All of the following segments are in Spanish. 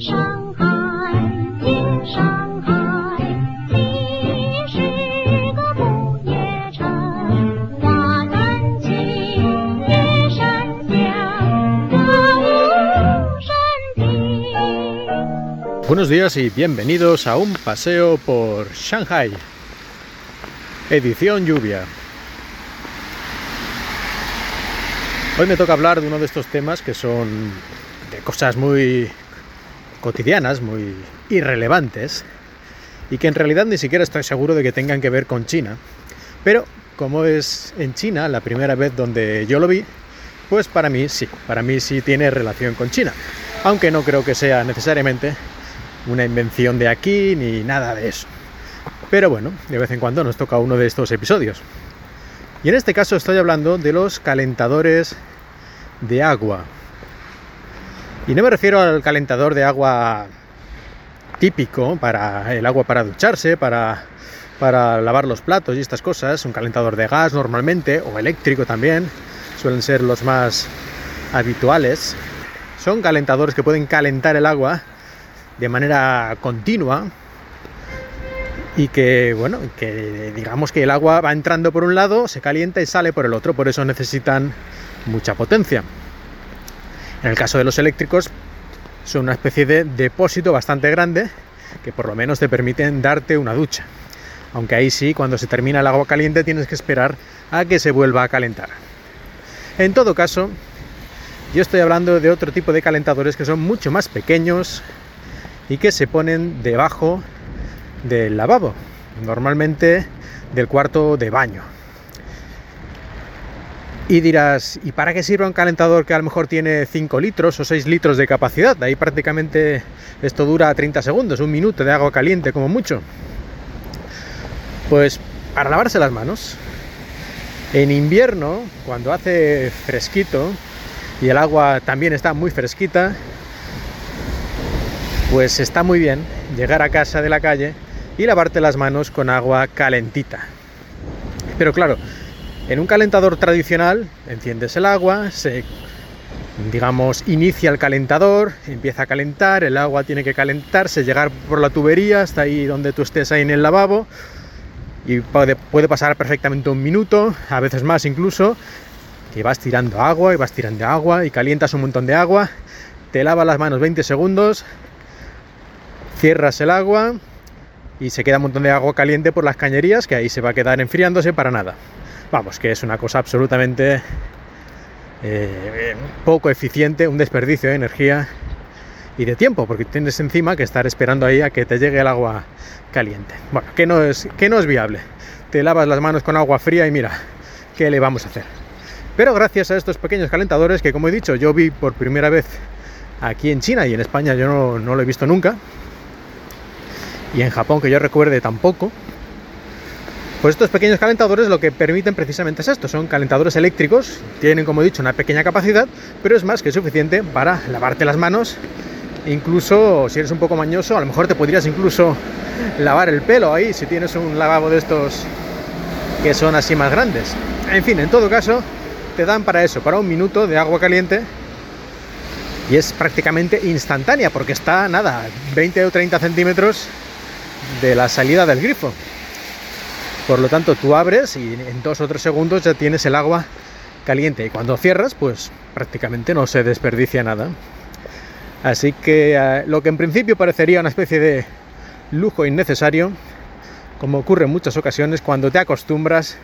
上海，进上海，你是个不夜城，花南京，夜山乡，歌舞升平。 Buenos días y bienvenidos a un paseo por Shanghai. Edición lluvia. Hoy me toca hablar de uno de estos temas que son de cosas muy cotidianas, muy irrelevantes y que en realidad ni siquiera estoy seguro de que tengan que ver con China. Pero como es en China la primera vez donde yo lo vi, pues para mí sí, para mí sí tiene relación con China. Aunque no creo que sea necesariamente una invención de aquí ni nada de eso. Pero bueno, de vez en cuando nos toca uno de estos episodios. Y en este caso estoy hablando de los calentadores de agua. Y no me refiero al calentador de agua típico para el agua para ducharse, para, para lavar los platos y estas cosas. Un calentador de gas normalmente, o eléctrico también, suelen ser los más habituales. Son calentadores que pueden calentar el agua de manera continua y que, bueno, que digamos que el agua va entrando por un lado, se calienta y sale por el otro, por eso necesitan mucha potencia. En el caso de los eléctricos, son una especie de depósito bastante grande que por lo menos te permiten darte una ducha. Aunque ahí sí, cuando se termina el agua caliente tienes que esperar a que se vuelva a calentar. En todo caso, yo estoy hablando de otro tipo de calentadores que son mucho más pequeños y que se ponen debajo del lavabo, normalmente del cuarto de baño. Y dirás, ¿y para qué sirve un calentador que a lo mejor tiene 5 litros o 6 litros de capacidad? Ahí prácticamente esto dura 30 segundos, un minuto de agua caliente como mucho. Pues para lavarse las manos. En invierno, cuando hace fresquito y el agua también está muy fresquita, pues está muy bien llegar a casa de la calle y lavarte las manos con agua calentita. Pero claro, en un calentador tradicional enciendes el agua, se digamos inicia el calentador, empieza a calentar, el agua tiene que calentarse, llegar por la tubería hasta ahí donde tú estés ahí en el lavabo y puede, puede pasar perfectamente un minuto, a veces más incluso, que vas tirando agua y vas tirando agua y calientas un montón de agua, te lavas las manos 20 segundos, cierras el agua y se queda un montón de agua caliente por las cañerías que ahí se va a quedar enfriándose para nada. Vamos, que es una cosa absolutamente eh, poco eficiente, un desperdicio de energía y de tiempo, porque tienes encima que estar esperando ahí a que te llegue el agua caliente. Bueno, que no es, que no es viable. Te lavas las manos con agua fría y mira, ¿qué le vamos a hacer? Pero gracias a estos pequeños calentadores que, como he dicho, yo vi por primera vez aquí en China y en España yo no, no lo he visto nunca, y en Japón que yo recuerde tampoco, pues estos pequeños calentadores lo que permiten precisamente es esto, son calentadores eléctricos, tienen como he dicho una pequeña capacidad, pero es más que suficiente para lavarte las manos, incluso si eres un poco mañoso, a lo mejor te podrías incluso lavar el pelo ahí si tienes un lavabo de estos que son así más grandes. En fin, en todo caso, te dan para eso, para un minuto de agua caliente y es prácticamente instantánea porque está nada, 20 o 30 centímetros de la salida del grifo. Por lo tanto, tú abres y en dos o tres segundos ya tienes el agua caliente. Y cuando cierras, pues prácticamente no se desperdicia nada. Así que eh, lo que en principio parecería una especie de lujo innecesario, como ocurre en muchas ocasiones, cuando te acostumbras,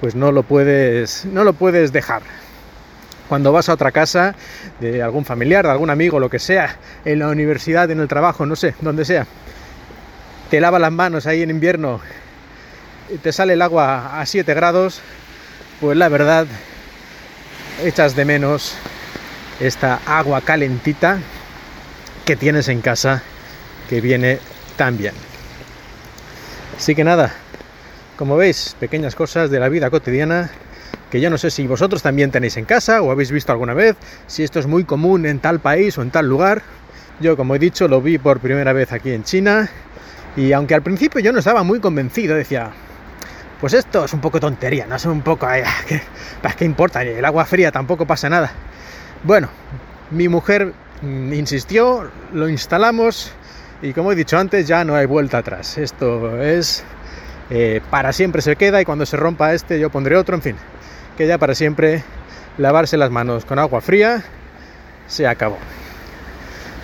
pues no lo puedes, no lo puedes dejar. Cuando vas a otra casa de algún familiar, de algún amigo, lo que sea, en la universidad, en el trabajo, no sé, donde sea, te lava las manos ahí en invierno, te sale el agua a 7 grados, pues la verdad echas de menos esta agua calentita que tienes en casa que viene tan bien. Así que nada, como veis, pequeñas cosas de la vida cotidiana que yo no sé si vosotros también tenéis en casa o habéis visto alguna vez, si esto es muy común en tal país o en tal lugar. Yo, como he dicho, lo vi por primera vez aquí en China y aunque al principio yo no estaba muy convencido, decía, pues esto es un poco tontería, no es un poco, ay, ¿qué, ¿qué importa? El agua fría tampoco pasa nada. Bueno, mi mujer mm, insistió, lo instalamos y como he dicho antes ya no hay vuelta atrás. Esto es eh, para siempre se queda y cuando se rompa este yo pondré otro, en fin, que ya para siempre lavarse las manos con agua fría se acabó.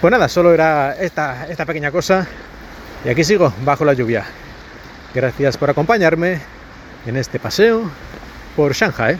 Pues nada, solo era esta, esta pequeña cosa y aquí sigo bajo la lluvia. Gracias por acompañarme en este paseo por Shanghai.